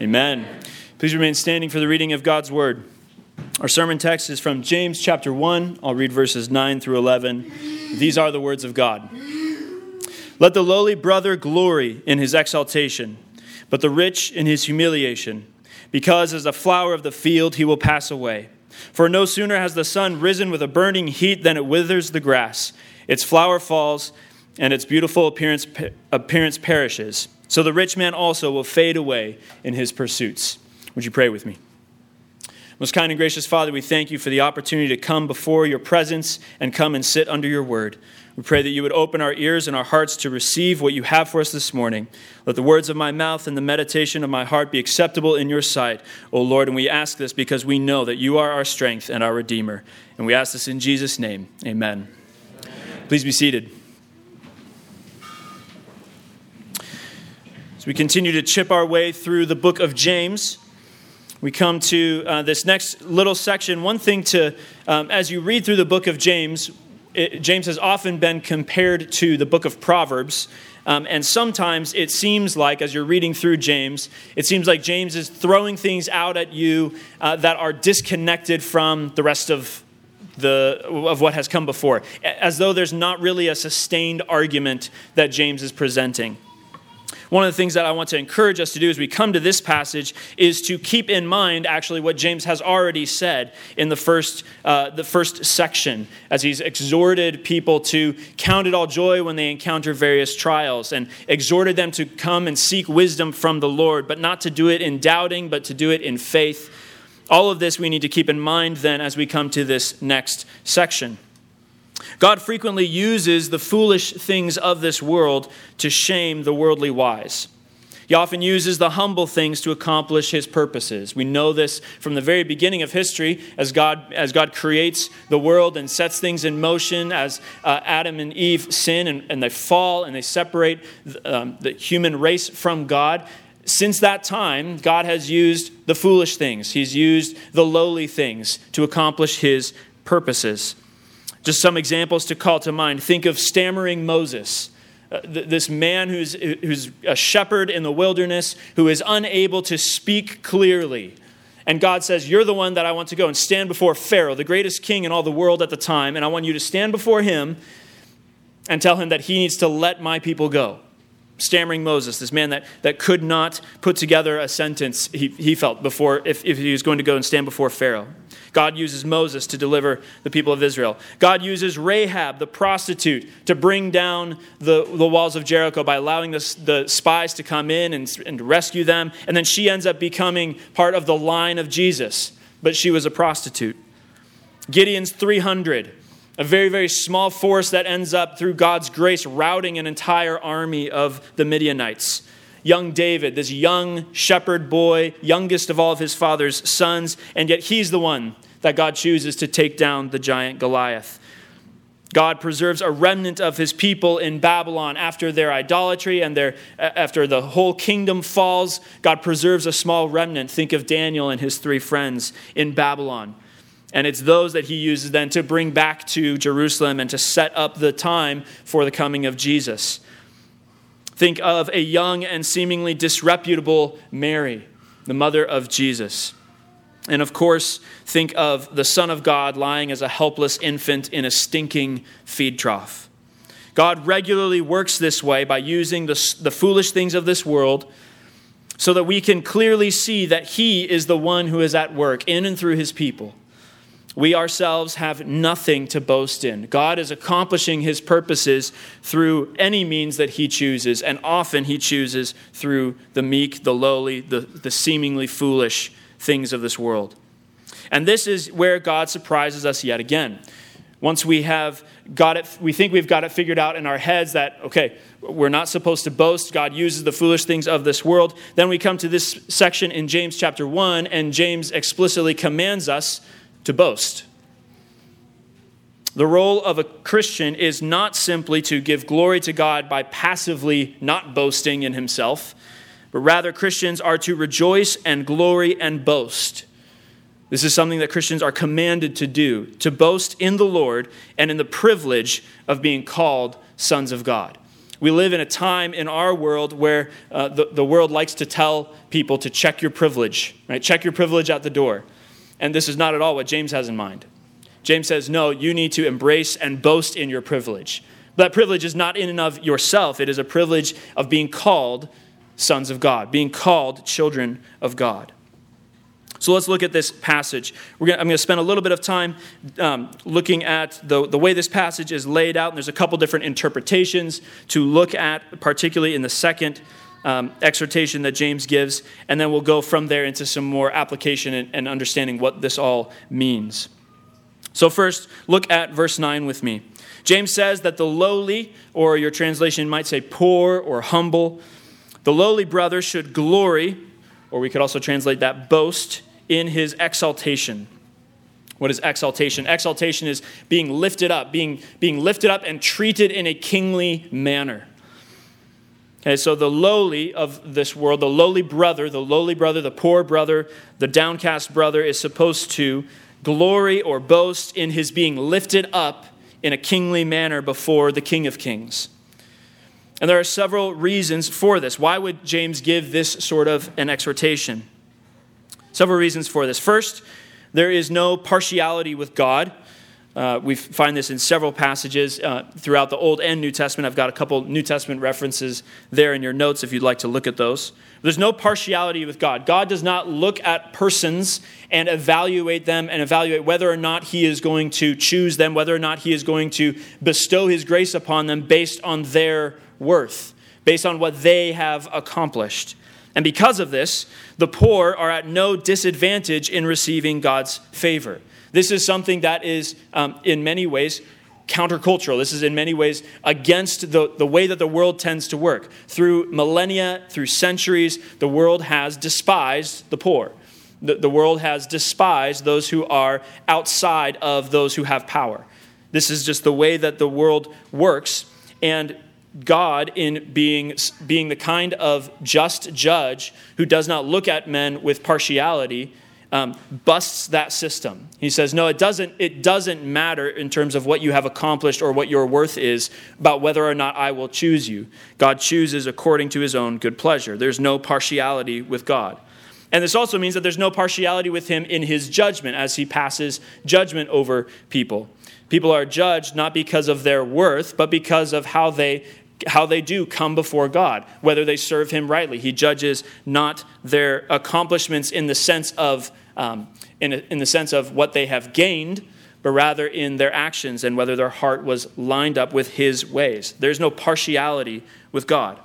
Amen. Please remain standing for the reading of God's word. Our sermon text is from James chapter 1. I'll read verses 9 through 11. These are the words of God. Let the lowly brother glory in his exaltation, but the rich in his humiliation, because as a flower of the field he will pass away. For no sooner has the sun risen with a burning heat than it withers the grass, its flower falls, and its beautiful appearance, appearance perishes. So the rich man also will fade away in his pursuits. Would you pray with me? Most kind and gracious Father, we thank you for the opportunity to come before your presence and come and sit under your word. We pray that you would open our ears and our hearts to receive what you have for us this morning. Let the words of my mouth and the meditation of my heart be acceptable in your sight, O Lord. And we ask this because we know that you are our strength and our Redeemer. And we ask this in Jesus' name. Amen. Amen. Please be seated. As we continue to chip our way through the book of James, we come to uh, this next little section. One thing to, um, as you read through the book of James, it, James has often been compared to the book of Proverbs. Um, and sometimes it seems like, as you're reading through James, it seems like James is throwing things out at you uh, that are disconnected from the rest of the of what has come before, as though there's not really a sustained argument that James is presenting. One of the things that I want to encourage us to do as we come to this passage is to keep in mind actually what James has already said in the first, uh, the first section, as he's exhorted people to count it all joy when they encounter various trials and exhorted them to come and seek wisdom from the Lord, but not to do it in doubting, but to do it in faith. All of this we need to keep in mind then as we come to this next section. God frequently uses the foolish things of this world to shame the worldly wise. He often uses the humble things to accomplish his purposes. We know this from the very beginning of history as God, as God creates the world and sets things in motion, as uh, Adam and Eve sin and, and, they fall and they separate um, the human race from God. Since that time, God has used the foolish things, He's used the lowly things to accomplish his purposes. Just some examples to call to mind. Think of stammering Moses. Uh, th- this man who's, who's a shepherd in the wilderness who is unable to speak clearly. And God says, You're the one that I want to go and stand before Pharaoh, the greatest king in all the world at the time, and I want you to stand before him and tell him that he needs to let my people go. Stammering Moses, this man that, that could not put together a sentence, he, he felt, before if, if he was going to go and stand before Pharaoh. God uses Moses to deliver the people of Israel. God uses Rahab, the prostitute, to bring down the, the walls of Jericho by allowing the, the spies to come in and, and rescue them. And then she ends up becoming part of the line of Jesus, but she was a prostitute. Gideon's 300, a very, very small force that ends up, through God's grace, routing an entire army of the Midianites young David, this young shepherd boy, youngest of all of his father's sons, and yet he's the one that God chooses to take down the giant Goliath. God preserves a remnant of his people in Babylon after their idolatry and their, after the whole kingdom falls. God preserves a small remnant. Think of Daniel and his three friends in Babylon. And it's those that he uses then to bring back to Jerusalem and to set up the time for the coming of Jesus. Think of a young and seemingly disreputable Mary, the mother of Jesus. And of course, think of the Son of God lying as a helpless infant in a stinking feed trough. God regularly works this way by using the, the foolish things of this world so that we can clearly see that He is the one who is at work in and through His people. We ourselves have nothing to boast in. God is accomplishing His purposes through any means that He chooses, and often He chooses through the meek, the lowly, the, the seemingly foolish things of this world. And this is where God surprises us yet again. Once we have got it, we think we've got it figured out in our heads that, okay, we're not supposed to boast. God uses the foolish things of this world. Then we come to this section in James chapter 1, and James explicitly commands us to boast. The role of a Christian is not simply to give glory to God by passively not boasting in himself but rather Christians are to rejoice and glory and boast. This is something that Christians are commanded to do, to boast in the Lord and in the privilege of being called sons of God. we live in a time in our world where uh, the, the world likes to tell people to check your privilege, right? Check your privilege at the door. And this is not at all what James has in mind. James says, no, you need to embrace and boast in your privilege. That privilege is not in and of yourself, it is a privilege of being called sons of God, being called children of God. So let's look at this passage. Gonna, I'm going to spend a little bit of time um, looking at the, the way this passage is laid out. And there's a couple different interpretations to look at, particularly in the second um, exhortation that James gives. And then we'll go from there into some more application and, and understanding what this all means. So, first, look at verse 9 with me. James says that the lowly, or your translation might say poor or humble, the lowly brother should glory, or we could also translate that boast, in his exaltation. What is exaltation? Exaltation is being lifted up, being, being lifted up and treated in a kingly manner. Okay, so the lowly of this world, the lowly brother, the lowly brother, the poor brother, the downcast brother is supposed to glory or boast in his being lifted up in a kingly manner before the King of Kings. And there are several reasons for this. Why would James give this sort of an exhortation? Several reasons for this. First, there is no partiality with God. Uh, we find this in several passages uh, throughout the Old and New Testament. I've got a couple New Testament references there in your notes if you'd like to look at those. There's no partiality with God. God does not look at persons and evaluate them and evaluate whether or not He is going to choose them, whether or not He is going to bestow His grace upon them based on their worth, based on what they have accomplished. And because of this, the poor are at no disadvantage in receiving God's favor. This is something that is, um, in many ways, countercultural. This is in many ways against the, the way that the world tends to work. Through millennia, through centuries, the world has despised the poor. The, the world has despised those who are outside of those who have power. This is just the way that the world works. And God, in being, being the kind of just judge who does not look at men with partiality, um, busts that system. He says, no, it doesn't, it doesn't matter in terms of what you have accomplished or what your worth is about whether or not I will choose you. God chooses according to his own good pleasure. There's no partiality with God. And this also means that there's no partiality with him in his judgment as he passes judgment over people. People are judged not because of their worth, but because of how they how they do come before God, whether they serve Him rightly. He judges not their accomplishments in the sense of um, in, a, in the sense of what they have gained, but rather in their actions and whether their heart was lined up with His ways. There's no partiality with God.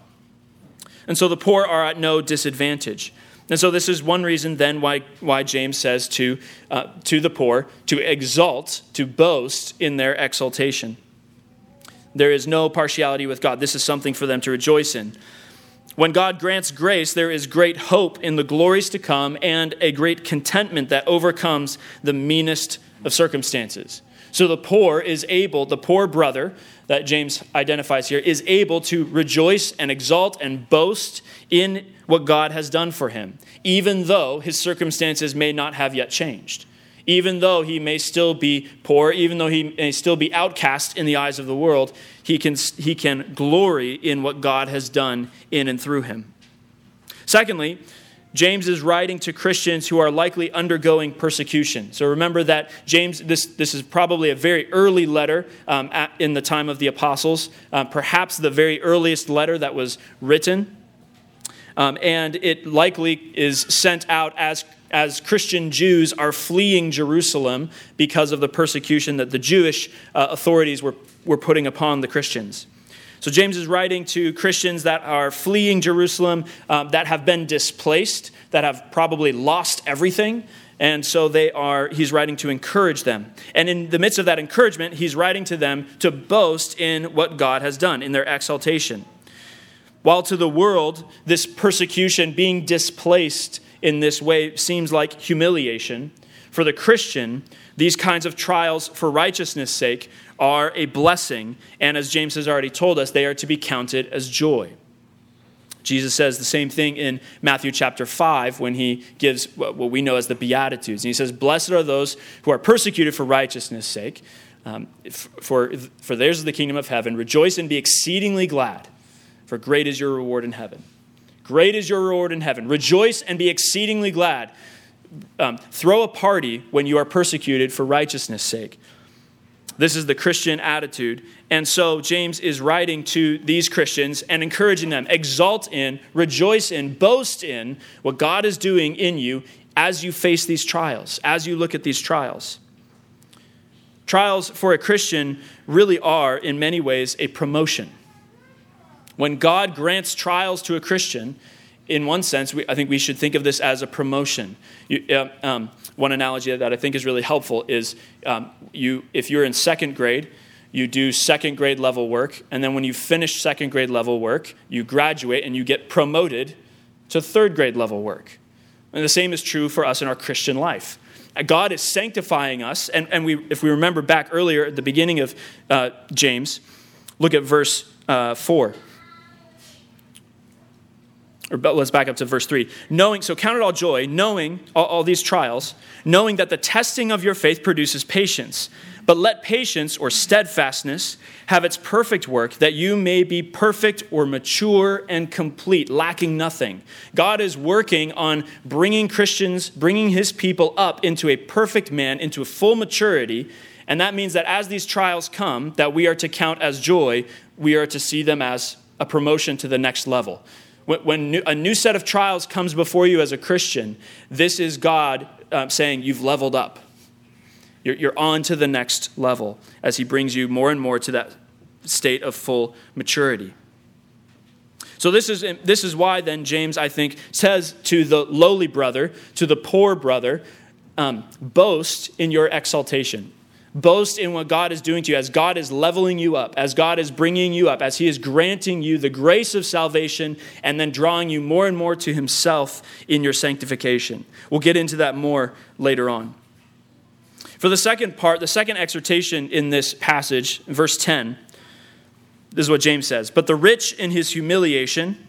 And so the poor are at no disadvantage. And so this is one reason then why, why James says to, uh, to the poor to exalt, to boast in their exaltation. There is no partiality with God. This is something for them to rejoice in. When God grants grace, there is great hope in the glories to come and a great contentment that overcomes the meanest of circumstances. So the poor is able, the poor brother that James identifies here, is able to rejoice and exalt and boast in what God has done for him, even though his circumstances may not have yet changed even though he may still be poor, even though he may still be outcast in the eyes of the world, he can, he can glory in what God has done in and through him. Secondly, James is writing to Christians who are likely undergoing persecution. So remember that James, this, this is probably a very early letter um, at, in the time of the apostles, uh, perhaps the very earliest letter that was written. Um, and it likely is sent out as as Christian Jews are fleeing Jerusalem because of the persecution that the Jewish uh, authorities were, were putting upon the Christians. So, James is writing to Christians that are fleeing Jerusalem, um, that have been displaced, that have probably lost everything. And so they are, he's writing to encourage them. And in the midst of that encouragement, he's writing to them to boast in what God has done, in their exaltation. While to the world, this persecution, being displaced, in this way seems like humiliation. For the Christian, these kinds of trials for righteousness' sake are a blessing, and as James has already told us, they are to be counted as joy. Jesus says the same thing in Matthew chapter 5 when he gives what we know as the Beatitudes. And he says, Blessed are those who are persecuted for righteousness' sake, um, for, for theirs is the kingdom of heaven. Rejoice and be exceedingly glad for great is your reward in heaven. Great is your reward in heaven. Rejoice and be exceedingly glad. Um, throw a party when you are persecuted for righteousness' sake. This is the Christian attitude. And so James is writing to these Christians and encouraging them exalt in, rejoice in, boast in what God is doing in you as you face these trials, as you look at these trials. Trials for a Christian really are, in many ways, a promotion. When God grants trials to a Christian, in one sense, we, I think we should think of this as a promotion. You, uh, um, one analogy that I think is really helpful is um, you, if you're in second grade, you do second grade level work, and then when you finish second grade level work, you graduate and you get promoted to third grade level work. And the same is true for us in our Christian life. God is sanctifying us, and, and we, if we remember back earlier at the beginning of uh, James, look at verse uh, 4 or let's back up to verse 3 knowing so count it all joy knowing all, all, these trials knowing that the testing of your faith produces patience. But let patience or steadfastness have its perfect work that you may be perfect or mature and complete lacking nothing. God is working on bringing christians bringing his people up into a perfect man into a full maturity. And that means that as these trials come that we are to count as joy we are to see them as a promotion to the next level when a new set of trials comes before you as a Christian, this is God uh, saying, You've leveled up. You're, on to the next level as He brings you more and more to that state of full maturity. So, this is, this is why then James, I think, says to the lowly brother, to the poor brother, um, boast in your exaltation. Boast in what God is doing to you as God is leveling you up, as God is bringing you up, as He is granting you the grace of salvation and then drawing you more and more to Himself in your sanctification. We'll get into that more later on. For the second part, the second exhortation in this passage, verse 10, this is what James says But the rich in his humiliation,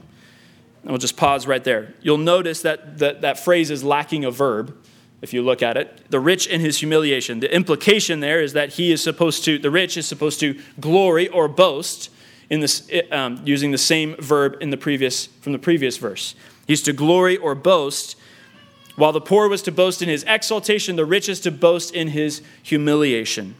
and we'll just pause right there. You'll notice that that, that phrase is lacking a verb if you look at it. The rich in his humiliation. The implication there is that he is supposed to, the rich is supposed to glory or boast in this, um, using the same verb in the previous, from the previous verse. He's to glory or boast, while the poor was to boast in his exaltation, the rich is to boast in his humiliation.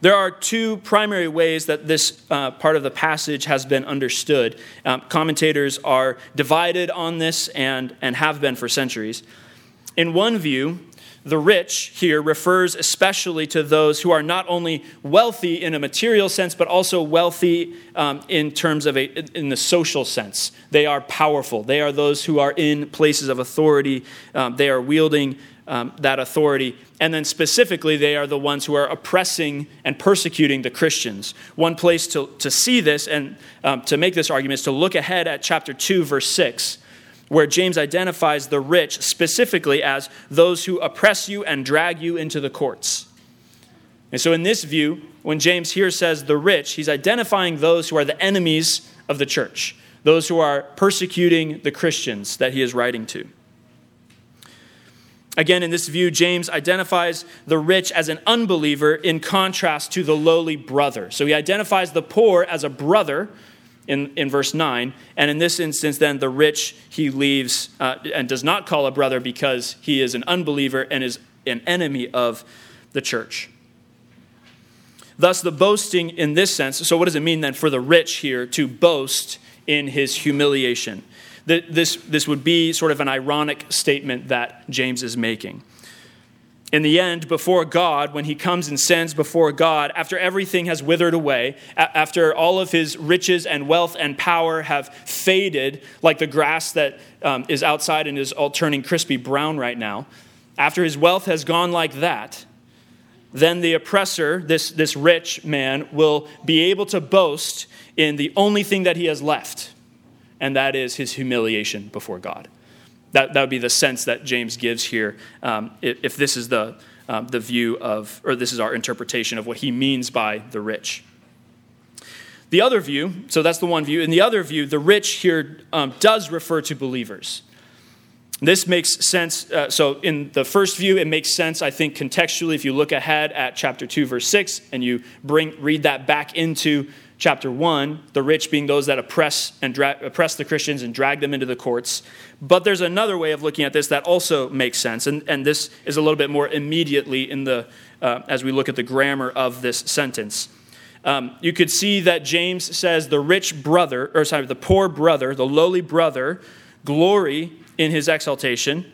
There are two primary ways that this uh, part of the passage has been understood. Um, commentators are divided on this and, and have been for centuries. In one view, the rich here refers especially to those who are not only wealthy in a material sense, but also wealthy um, in terms of a, in the social sense. They are powerful. They are those who are in places of authority. Um, they are wielding um, that authority. And then specifically, they are the ones who are oppressing and persecuting the Christians. One place to, to see this and um, to make this argument is to look ahead at chapter 2, verse 6 where James identifies the rich specifically as those who oppress you and drag you into the courts. And so, in this view, when James here says the rich, he's identifying those who are the enemies of the church, those who are persecuting the Christians that he is writing to. Again, in this view, James identifies the rich as an unbeliever in contrast to the lowly brother. So he identifies the poor as a brother in, in verse 9. And in this instance, then, the rich he leaves uh, and does not call a brother because he is an unbeliever and is an enemy of the church. Thus, the boasting in this sense so, what does it mean then for the rich here to boast in his humiliation? This, this would be sort of an ironic statement that James is making in the end, before God, when he comes and stands before God, after everything has withered away, after all of his riches and wealth and power have faded, like the grass that um, is outside and is all turning crispy brown right now, after his wealth has gone like that, then the oppressor, this, this rich man, will be able to boast in the only thing that he has left, and that is his humiliation before God. That, that would be the sense that James gives here um, if, if, this is the, um, the view of, or this is our interpretation of what he means by the rich. The other view, so that's the one view. In the other view, the rich here um, does refer to believers. This makes sense. Uh, so, in the first view, it makes sense, I think, contextually, if you look ahead at chapter 2, verse 6, and you bring, read that back into chapter 1, the rich being those that oppress and dra- oppress the Christians and drag them into the courts. But there's another way of looking at this that also makes sense, and, and this is a little bit more immediately in the, uh, as we look at the grammar of this sentence. Um, you could see that James says the rich brother, or sorry, the poor brother, the lowly brother, glory in his exaltation,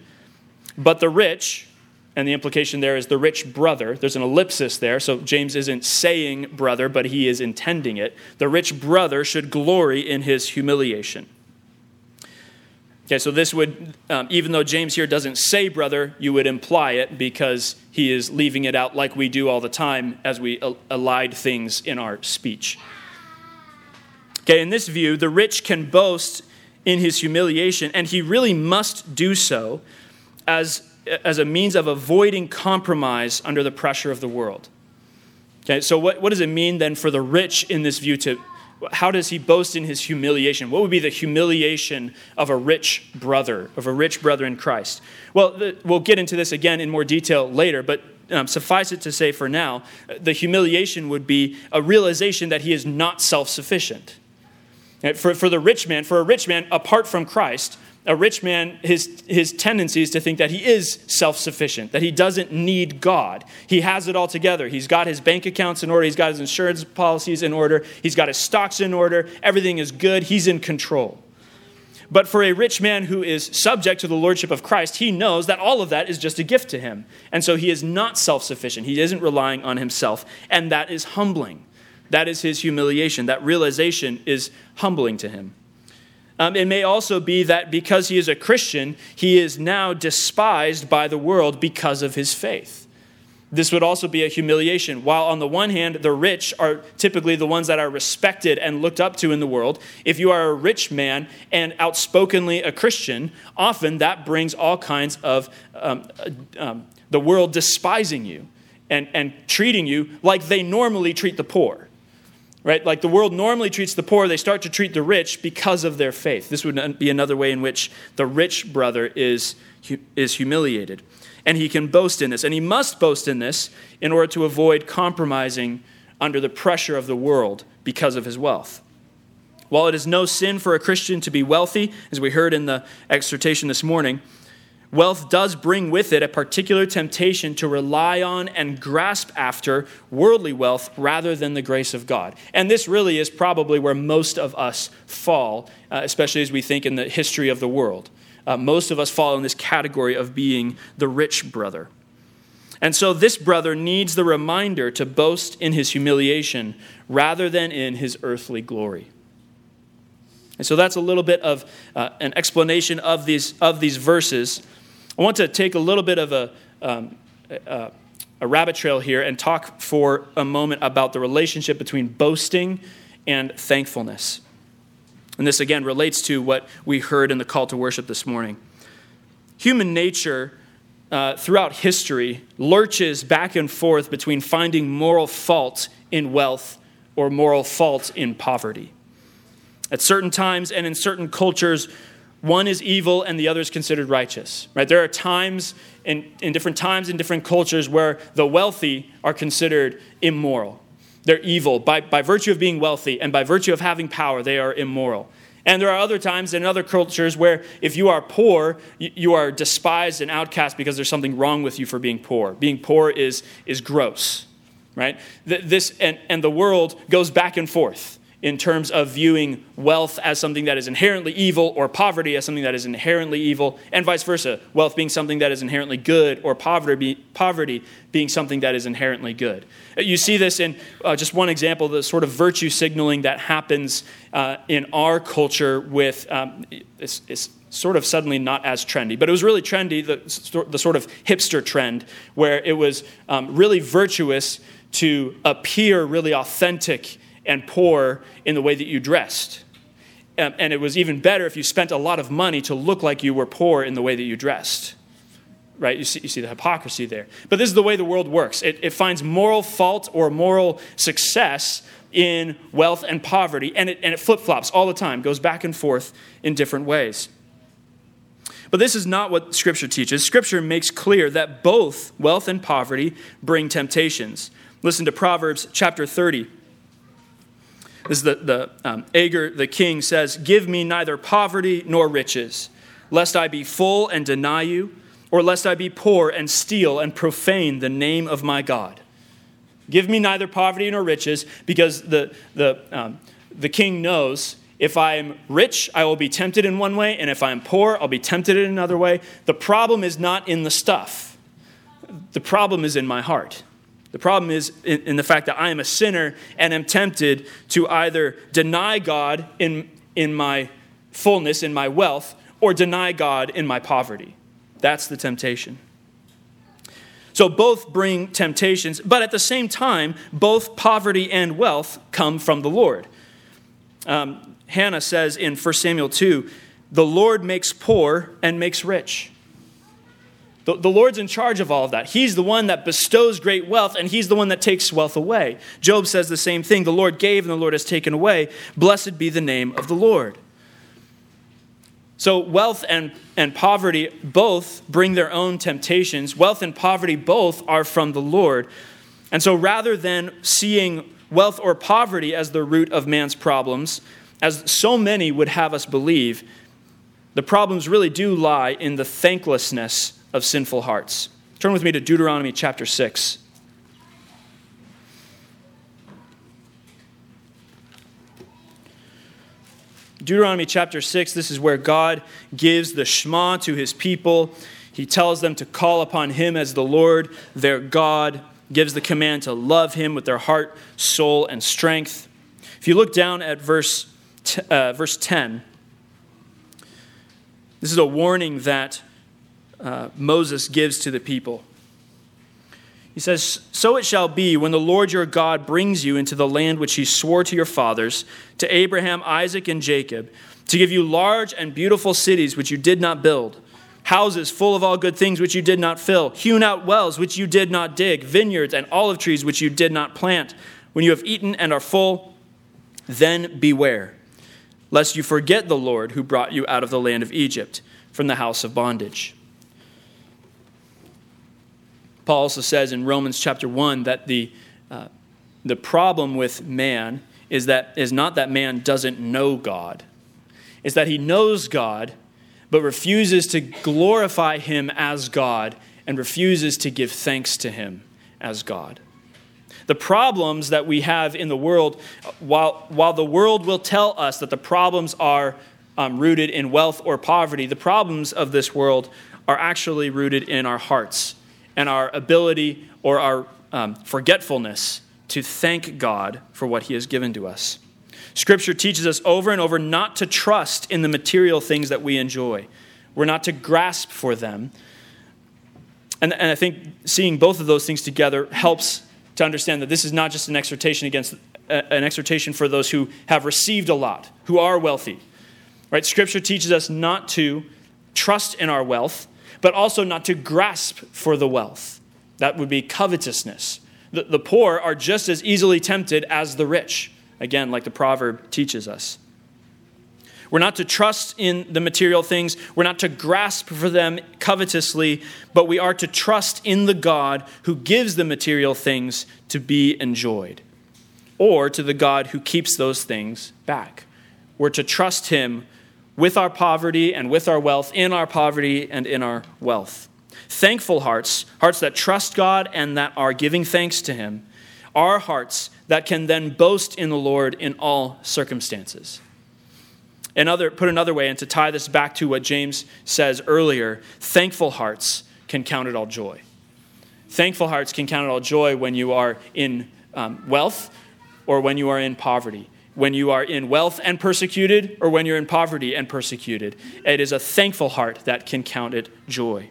but the rich, and the implication there is the rich brother. There's an ellipsis there, so James isn't saying brother, but he is intending it. The rich brother should glory in his humiliation. Okay, so this would, um, even though James here doesn't say brother, you would imply it because he is leaving it out like we do all the time as we elide things in our speech. Okay, in this view, the rich can boast in his humiliation, and he really must do so as as a means of avoiding compromise under the pressure of the world. Okay, so what, what does it mean then for the rich in this view to, how does he boast in his humiliation? What would be the humiliation of a rich brother, of a rich brother in Christ? Well, the, we'll get into this again in more detail later, but um, suffice it to say for now, the humiliation would be a realization that he is not self sufficient. For, for the rich man, for a rich man apart from Christ, a rich man, his, his tendency is to think that he is self sufficient, that he doesn't need God. He has it all together. He's got his bank accounts in order, he's got his insurance policies in order, he's got his stocks in order, everything is good, he's in control. But for a rich man who is subject to the lordship of Christ, he knows that all of that is just a gift to him. And so he is not self sufficient. He isn't relying on himself. And that is humbling. That is his humiliation. That realization is humbling to him. Um, it may also be that because he is a Christian, he is now despised by the world because of his faith. This would also be a humiliation. While on the one hand, the rich are typically the ones that are respected and looked up to in the world, if you are a rich man and outspokenly a Christian, often that brings all kinds of um, um, the world despising you and, and treating you like they normally treat the poor right? Like the world normally treats the poor, they start to treat the rich because of their faith. This would be another way in which the rich brother is, is humiliated. And he can boast in this, and he must boast in this in order to avoid compromising under the pressure of the world because of his wealth. While it is no sin for a Christian to be wealthy, as we heard in the exhortation this morning, Wealth does bring with it a particular temptation to rely on and grasp after worldly wealth rather than the grace of God. And this really is probably where most of us fall, uh, especially as we think in the history of the world. Uh, most of us fall in this category of being the rich brother. And so this brother needs the reminder to boast in his humiliation rather than in his earthly glory. And so that's a little bit of uh, an explanation of these, of these verses. I want to take a little bit of a, um, a, a rabbit trail here and talk for a moment about the relationship between boasting and thankfulness. And this again relates to what we heard in the call to worship this morning. Human nature uh, throughout history lurches back and forth between finding moral fault in wealth or moral fault in poverty. At certain times and in certain cultures, one is evil and the other is considered righteous right? There are times in, in different times in different cultures where the wealthy are considered immoral. They're evil. By, by virtue of being wealthy and by virtue of having power they are immoral. And there are other times in other cultures where if you are poor you, you are despised and outcast because there's something wrong with you for being poor. Being poor is is gross right? This and, and the world goes back and forth in terms of viewing wealth as something that is inherently evil or poverty as something that is inherently evil, and vice versa. Wealth being something that is inherently good or poverty, poverty being something that is inherently good. You see this in uh, just one example the sort of virtue signaling that happens uh, in our culture with um, it's, it's sort of suddenly not as trendy, but it was really trendy, the, the sort of hipster trend, where it was um, really virtuous to appear really authentic and poor in the way that you dressed. Um, and it was even better if you spent a lot of money to look like you were poor in the way that you dressed. Right? You see, you see the hypocrisy there. But this is the way the world works it, it finds moral fault or moral success in wealth and poverty, and it, and it flip flops all the time, goes back and forth in different ways. But this is not what Scripture teaches. Scripture makes clear that both wealth and poverty bring temptations. Listen to Proverbs chapter 30 This is the, the um, Agur, the king, says, Give me neither poverty nor riches, lest I be full and deny you, or lest I be poor and steal and profane the name of my God. Give me neither poverty nor riches, because the, the, um, the king knows if I am rich, I will be tempted in one way, and if I am poor, I'll be tempted in another way. The problem is not in the stuff, the problem is in my heart. The problem is in, in, the fact that I am a sinner and am tempted to either deny God in, in my fullness, in my wealth, or deny God in my poverty. That's the temptation. So both bring temptations, but at the same time, both poverty and wealth come from the Lord. Um, Hannah says in 1 Samuel 2 the Lord makes poor and makes rich. The, the Lord's in charge of all of that. He's the one that bestows great wealth, and He's the one that takes wealth away. Job says the same thing The Lord gave, and the Lord has taken away. Blessed be the name of the Lord. So, wealth and, and poverty both bring their own temptations. Wealth and poverty both are from the Lord. And so, rather than seeing wealth or poverty as the root of man's problems, as so many would have us believe, the problems really do lie in the thanklessness of sinful hearts. Turn with me to Deuteronomy chapter 6. Deuteronomy chapter 6, this is where God gives the Shema to his people. He tells them to call upon him as the Lord, their God, gives the command to love him with their heart, soul, and strength. If you look down at verse, uh, verse 10, this is a warning that uh, Moses gives to the people. He says, So it shall be when the Lord your God brings you into the land which he swore to your fathers, to Abraham, Isaac, and Jacob, to give you large and beautiful cities which you did not build, houses full of all good things which you did not fill, hewn out wells which you did not dig, vineyards and olive trees which you did not plant. When you have eaten and are full, then beware, lest you forget the Lord who brought you out of the land of Egypt from the house of bondage. Paul also says in Romans chapter 1 that the, uh, the problem with man is, that, is not that man doesn't know God, it's that he knows God, but refuses to glorify him as God and refuses to give thanks to him as God. The problems that we have in the world, while, while the world will tell us that the problems are um, rooted in wealth or poverty, the problems of this world are actually rooted in our hearts and our ability or our um, forgetfulness to thank God for what He has given to us. Scripture teaches us over and over not to trust in the material things that we enjoy. We're not to grasp for them. And, and I think seeing both of those things together helps to understand that this is not just an exhortation against uh, an exhortation for those who have received a lot, who are wealthy. Right? Scripture teaches us not to trust in our wealth, but also not to grasp for the wealth. That would be covetousness. The, the poor are just as easily tempted as the rich, again, like the proverb teaches us. We're not to trust in the material things. We're not to grasp for them covetously, but we are to trust in the God who gives the material things to be enjoyed, or to the God who keeps those things back. We're to trust Him with our poverty and with our wealth, in our poverty and in our wealth. Thankful hearts, hearts that trust God and that are giving thanks to Him, are hearts that can then boast in the Lord in all circumstances. Another, put another way, and to tie this back to what James says earlier, thankful hearts can count it all joy. Thankful hearts can count it all joy when you are in um, wealth or when you are in poverty when you are in wealth and persecuted or when you're in poverty and persecuted. It is a thankful heart that can count it joy.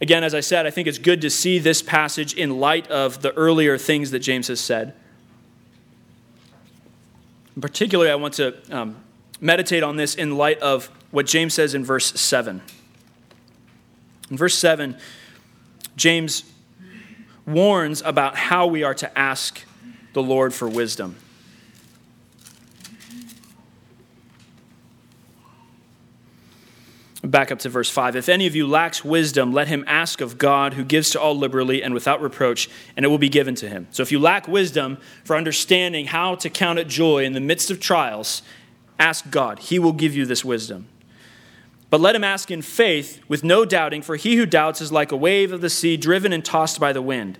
Again, as I said, I think it's good to see this passage in light of the earlier things that James has said. Particularly, I want to um, meditate on this in light of what James says in verse 7. In verse 7, James warns about how we are to ask the Lord for wisdom. Back up to verse 5. If any of you lacks wisdom, let him ask of God, who gives to all liberally and without reproach, and it will be given to him. So if you lack wisdom for understanding how to count it joy in the midst of trials, ask God. He will give you this wisdom. But let him ask in faith, with no doubting, for he who doubts is like a wave of the sea driven and tossed by the wind.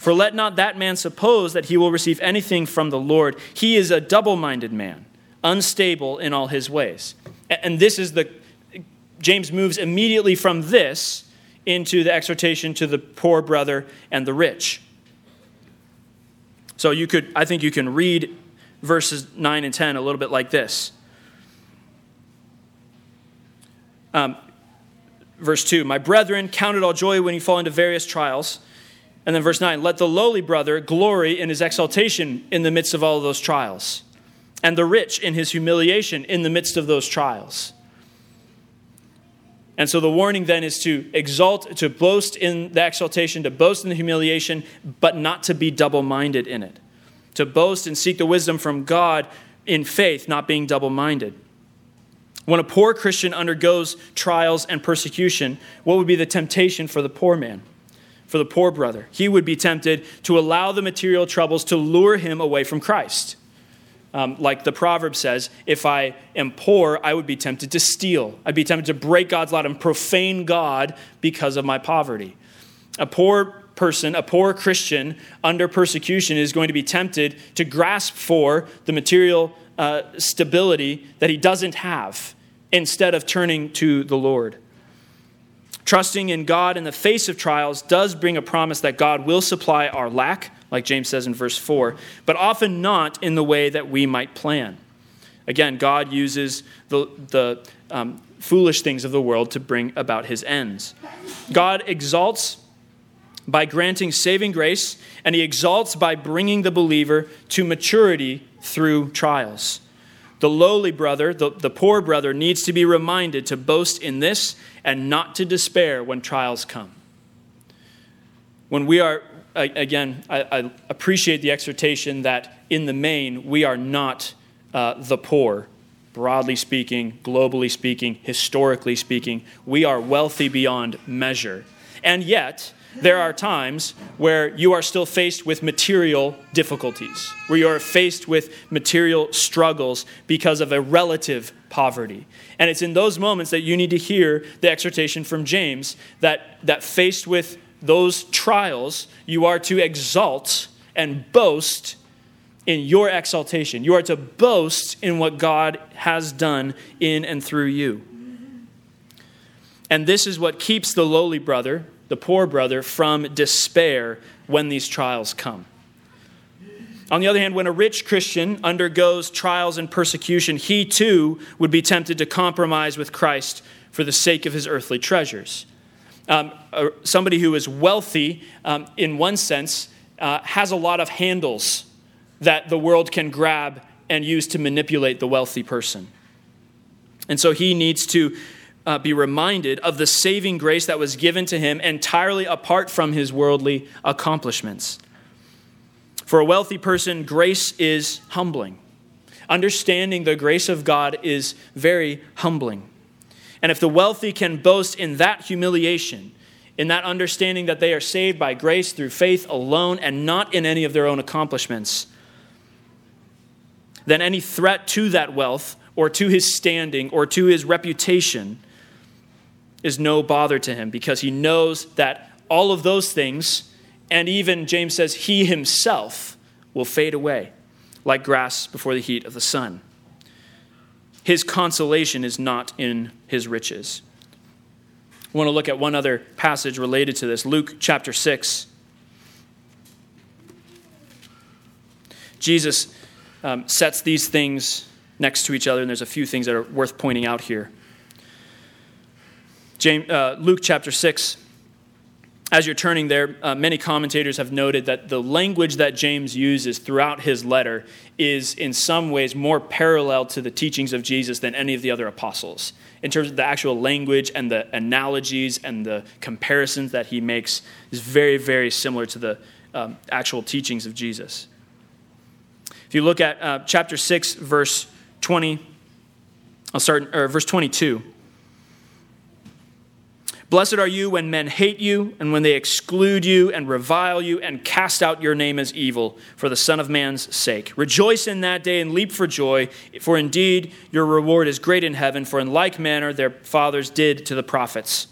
For let not that man suppose that he will receive anything from the Lord. He is a double minded man, unstable in all his ways. And this is the James moves immediately from this into the exhortation to the poor brother and the rich. So you could, I think you can read verses 9 and 10 a little bit like this. Um, verse 2 My brethren, count it all joy when you fall into various trials. And then verse 9 Let the lowly brother glory in his exaltation in the midst of all of those trials, and the rich in his humiliation in the midst of those trials. And so the warning then is to exalt, to boast in the exaltation, to boast in the humiliation, but not to be double minded in it. To boast and seek the wisdom from God in faith, not being double minded. When a poor Christian undergoes trials and persecution, what would be the temptation for the poor man, for the poor brother? He would be tempted to allow the material troubles to lure him away from Christ. Um, like the proverb says, if I am poor, I would be tempted to steal. I'd be tempted to break God's law and profane God because of my poverty. A poor person, a poor Christian under persecution is going to be tempted to grasp for the material uh, stability that he doesn't have instead of turning to the Lord. Trusting in God in the face of trials does bring a promise that God will supply our lack like James says in verse 4, but often not in the way that we might plan. Again, God uses the, the um, foolish things of the world to bring about his ends. God exalts by granting saving grace, and he exalts by bringing the believer to maturity through trials. The lowly brother, the, the poor brother, needs to be reminded to boast in this and not to despair when trials come. When we are again, I, I, appreciate the exhortation that in the main, we are not uh, the poor, broadly speaking, globally speaking, historically speaking. We are wealthy beyond measure. And yet, there are times where you are still faced with material difficulties, where you are faced with material struggles because of a relative poverty. And it's in those moments that you need to hear the exhortation from James that, that faced with those trials, you are to exalt and boast in your exaltation. You are to boast in what God has done in and through you. And this is what keeps the lowly brother, the poor brother, from despair when these trials come. On the other hand, when a rich Christian undergoes trials and persecution, he too would be tempted to compromise with Christ for the sake of his earthly treasures um, somebody who is wealthy, um, in one sense, uh, has a lot of handles that the world can grab and use to manipulate the wealthy person. And so he needs to uh, be reminded of the saving grace that was given to him entirely apart from his worldly accomplishments. For a wealthy person, grace is humbling. Understanding the grace of God is very humbling. And if the wealthy can boast in that humiliation, in that understanding that they are saved by grace through faith alone and not in any of their own accomplishments, then any threat to that wealth or to his standing or to his reputation is no bother to him because he knows that all of those things, and even James says he himself, will fade away like grass before the heat of the sun. His consolation is not in his riches. I want to look at one other passage related to this Luke chapter 6. Jesus um, sets these things next to each other, and there's a few things that are worth pointing out here. James, uh, Luke chapter 6, as you're turning there, uh, many commentators have noted that the language that James uses throughout his letter is in some ways more parallel to the teachings of Jesus than any of the other apostles. In terms of the actual language and the analogies and the comparisons that he makes, is very, very similar to the um, actual teachings of Jesus. If you look at uh, chapter 6, verse 20, I'll start, or verse 22. Blessed are you when men hate you, and when they exclude you, and revile you, and cast out your name as evil for the Son of Man's sake. Rejoice in that day and leap for joy, for indeed your reward is great in heaven, for in like manner their fathers did to the prophets.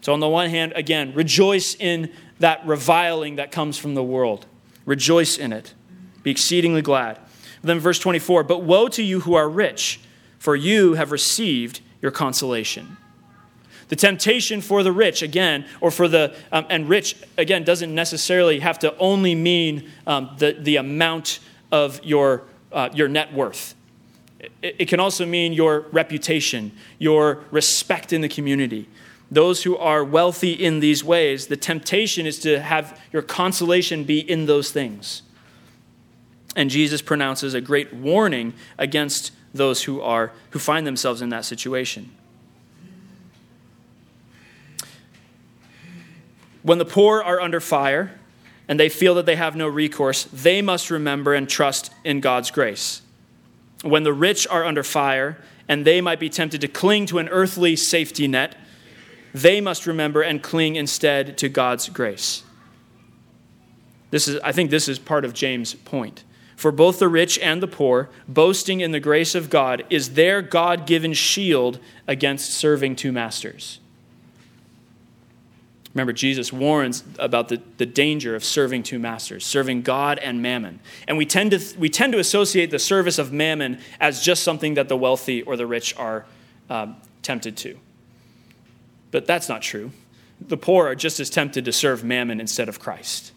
So, on the one hand, again, rejoice in that reviling that comes from the world. Rejoice in it. Be exceedingly glad. Then, verse 24 But woe to you who are rich, for you have received your consolation. The temptation for the rich, again, or for the, um, and rich, again, doesn't necessarily have to only mean um, the, the amount of your, uh, your net worth. It, it can also mean your reputation, your respect in the community. Those who are wealthy in these ways, the temptation is to have your consolation be in those things. And Jesus pronounces a great warning against those who are who find themselves in that situation. When the poor are under fire and they feel that they have no recourse, they must remember and trust in God's grace. When the rich are under fire and they might be tempted to cling to an earthly safety net, they must remember and cling instead to God's grace. This is, I think this is part of James' point. For both the rich and the poor, boasting in the grace of God is their God given shield against serving two masters. Remember, Jesus warns about the, the danger of serving two masters, serving God and mammon. And we tend, to, we tend to associate the service of mammon as just something that the wealthy or the rich are uh, tempted to. But that's not true. The poor are just as tempted to serve mammon instead of Christ,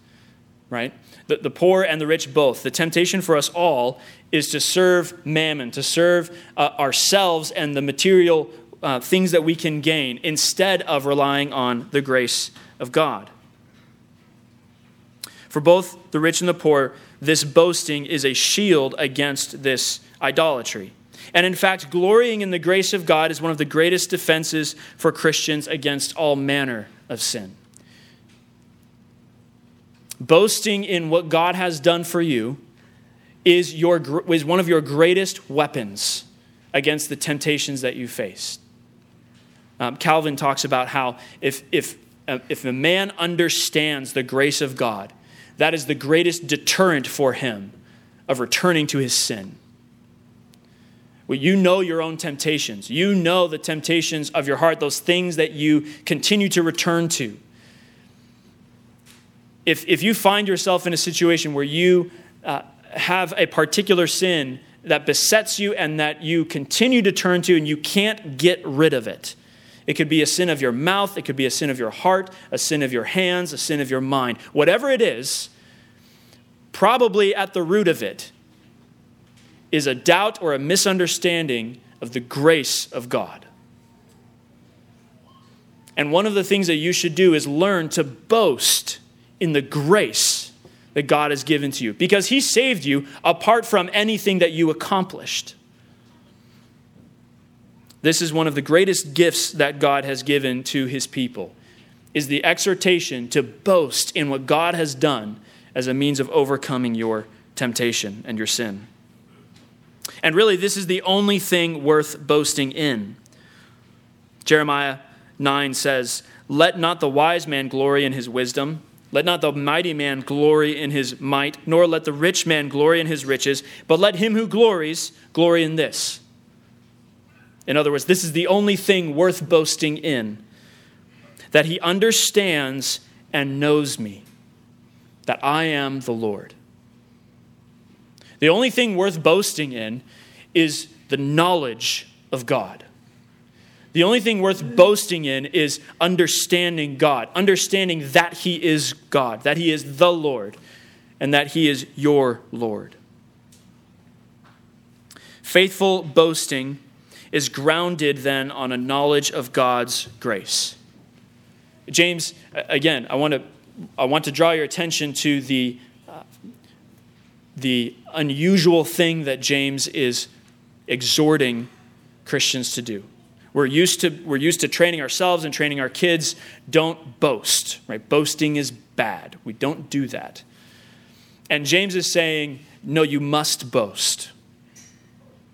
right? The, the poor and the rich both. The temptation for us all is to serve mammon, to serve uh, ourselves and the material uh, things that we can gain instead of relying on the grace of God. For both the rich and the poor, this boasting is a shield against this idolatry. And in fact, glorying in the grace of God is one of the greatest defenses for Christians against all manner of sin. Boasting in what God has done for you is, your, is one of your greatest weapons against the temptations that you face. Um, Calvin talks about how if, if, uh, if a man understands the grace of God, that is the greatest deterrent for him of returning to his sin. Well, you know your own temptations. You know the temptations of your heart, those things that you continue to return to. If, if you find yourself in a situation where you uh, have a particular sin that besets you and that you continue to turn to and you can't get rid of it, it could be a sin of your mouth, it could be a sin of your heart, a sin of your hands, a sin of your mind. Whatever it is, probably at the root of it is a doubt or a misunderstanding of the grace of God. And one of the things that you should do is learn to boast in the grace that God has given to you because He saved you apart from anything that you accomplished. This is one of the greatest gifts that God has given to his people is the exhortation to boast in what God has done as a means of overcoming your temptation and your sin. And really this is the only thing worth boasting in. Jeremiah 9 says, "Let not the wise man glory in his wisdom, let not the mighty man glory in his might, nor let the rich man glory in his riches, but let him who glories glory in this." In other words, this is the only thing worth boasting in that he understands and knows me, that I am the Lord. The only thing worth boasting in is the knowledge of God. The only thing worth boasting in is understanding God, understanding that He is God, that He is the Lord, and that He is your Lord. Faithful boasting is grounded then on a knowledge of God's grace. James, again, I want to, I want to draw your attention to the, uh, the unusual thing that James is exhorting Christians to do. We're used to, we're used to training ourselves and training our kids. Don't boast, right? Boasting is bad. We don't do that. And James is saying, no, you must boast.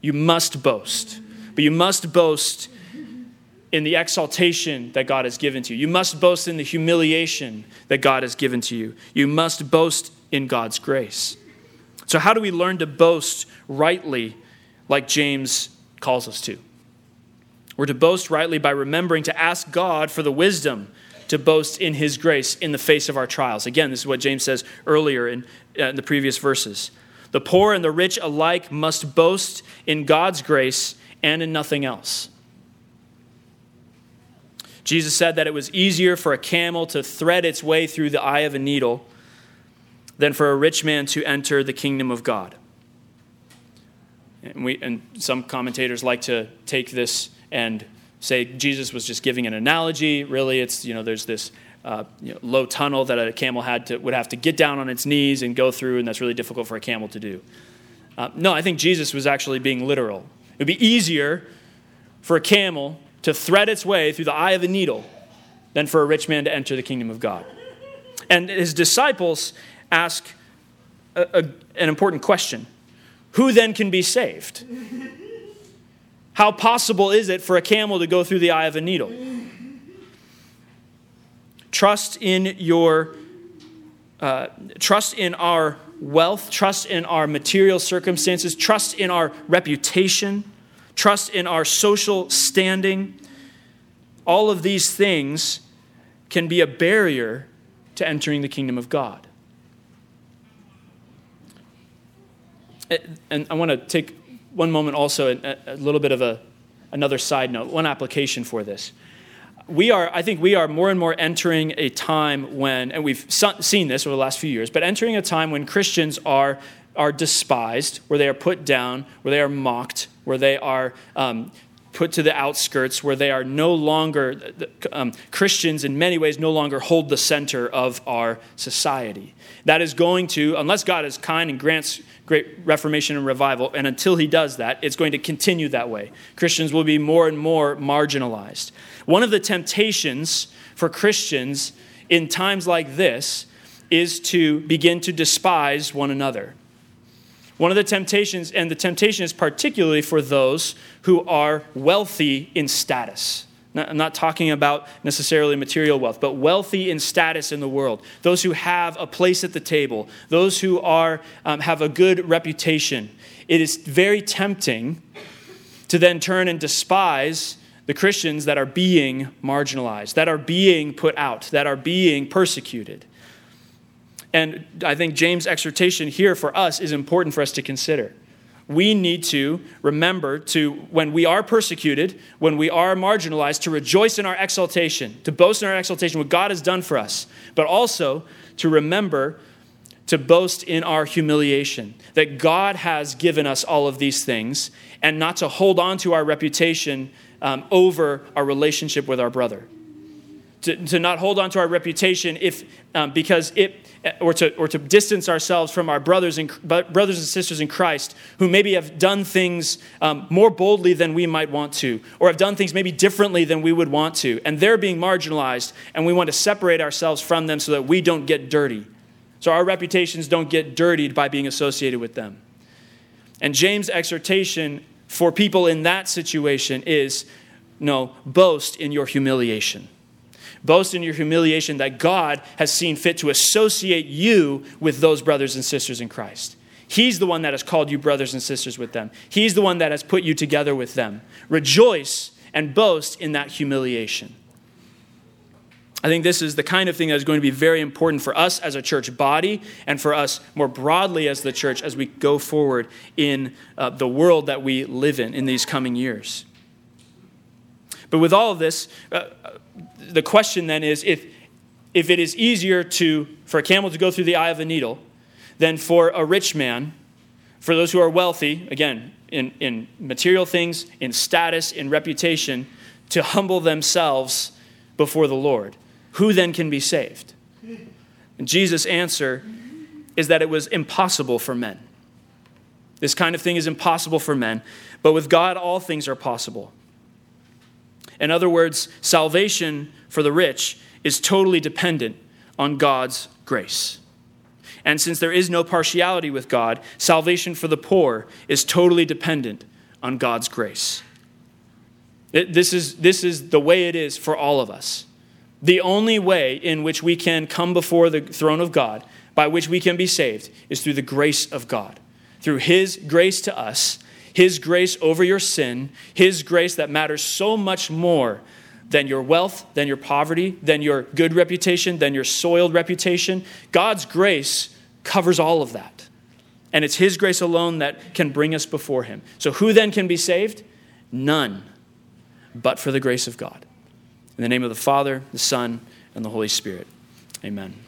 You must boast but you must boast in the exaltation that God has given to you. You must boast in the humiliation that God has given to you. You must boast in God's grace. So, how do we learn to boast rightly like James calls us to? We're to boast rightly by remembering to ask God for the wisdom to boast in his grace in the face of our trials. Again, this is what James says earlier in, uh, in the previous verses. The poor and the rich alike must boast in God's grace and in nothing else. Jesus said that it was easier for a camel to thread its way through the eye of a needle than for a rich man to enter the kingdom of God. And, we, and some commentators like to take this and say Jesus was just giving an analogy. Really, it's, you know, there's this uh, you know, low tunnel that a camel had to, would have to get down on its knees and go through, and that's really difficult for a camel to do. Uh, no, I think Jesus was actually being literal. It would be easier for a camel to thread its way through the eye of a needle than for a rich man to enter the kingdom of God. And his disciples ask a, a, an important question Who then can be saved? How possible is it for a camel to go through the eye of a needle? Trust in your uh, trust in our wealth, trust in our material circumstances, trust in our reputation, trust in our social standing. All of these things can be a barrier to entering the kingdom of God. Eh, and I want to take one moment also, eh, a, little bit of a, another side note, one application for this. We are, I think we are more and more entering a time when, and we've seen this over the last few years, but entering a time when Christians are, are despised, where they are put down, where they are mocked, where they are um, put to the outskirts, where they are no longer, um, Christians in many ways no longer hold the center of our society. That is going to, unless God is kind and grants great reformation and revival, and until he does that, it's going to continue that way. Christians will be more and more marginalized. One of the temptations for Christians in times like this is to begin to despise one another. One of the temptations, and the temptation is particularly for those who are wealthy in status. I'm not talking about necessarily material wealth, but wealthy in status in the world. Those who have a place at the table, those who are, um, have a good reputation. It is very tempting to then turn and despise the Christians that are being marginalized, that are being put out, that are being persecuted. And I think James' exhortation here for us is important for us to consider we need to remember to, when we are persecuted, when we are marginalized, to rejoice in our exaltation, to boast in our exaltation, what God has done for us, but also to remember to boast in our humiliation, that God has given us all of these things, and not to hold on to our reputation um, over our relationship with our brother. To, to not hold on to our reputation if, um, because it, or to, or to distance ourselves from our brothers and, brothers and sisters in Christ who maybe have done things um, more boldly than we might want to, or have done things maybe differently than we would want to. And they're being marginalized, and we want to separate ourselves from them so that we don't get dirty. So our reputations don't get dirtied by being associated with them. And James' exhortation for people in that situation is no, boast in your humiliation. Boast in your humiliation that God has seen fit to associate you with those brothers and sisters in Christ. He's the one that has called you brothers and sisters with them. He's the one that has put you together with them. Rejoice and boast in that humiliation. I think this is the kind of thing that is going to be very important for us as a church body and for us more broadly as the church as we go forward in uh, the world that we live in in these coming years. But with all of this, uh, the question then is if, if it is easier to, for a camel to go through the eye of a needle than for a rich man, for those who are wealthy, again, in, in material things, in status, in reputation, to humble themselves before the Lord, who then can be saved? And Jesus' answer is that it was impossible for men. This kind of thing is impossible for men, but with God, all things are possible. In other words, salvation for the rich is totally dependent on God's grace. And since there is no partiality with God, salvation for the poor is totally dependent on God's grace. This, is, this is the way it is for all of us. The only way in which we can come before the throne of God, by which we can be saved, is through the grace of God. Through His grace to us, His grace over your sin, His grace that matters so much more than your wealth, than your poverty, than your good reputation, than your soiled reputation. God's grace covers all of that. And it's His grace alone that can bring us before Him. So, who then can be saved? None, but for the grace of God. In the name of the Father, the Son, and the Holy Spirit. Amen.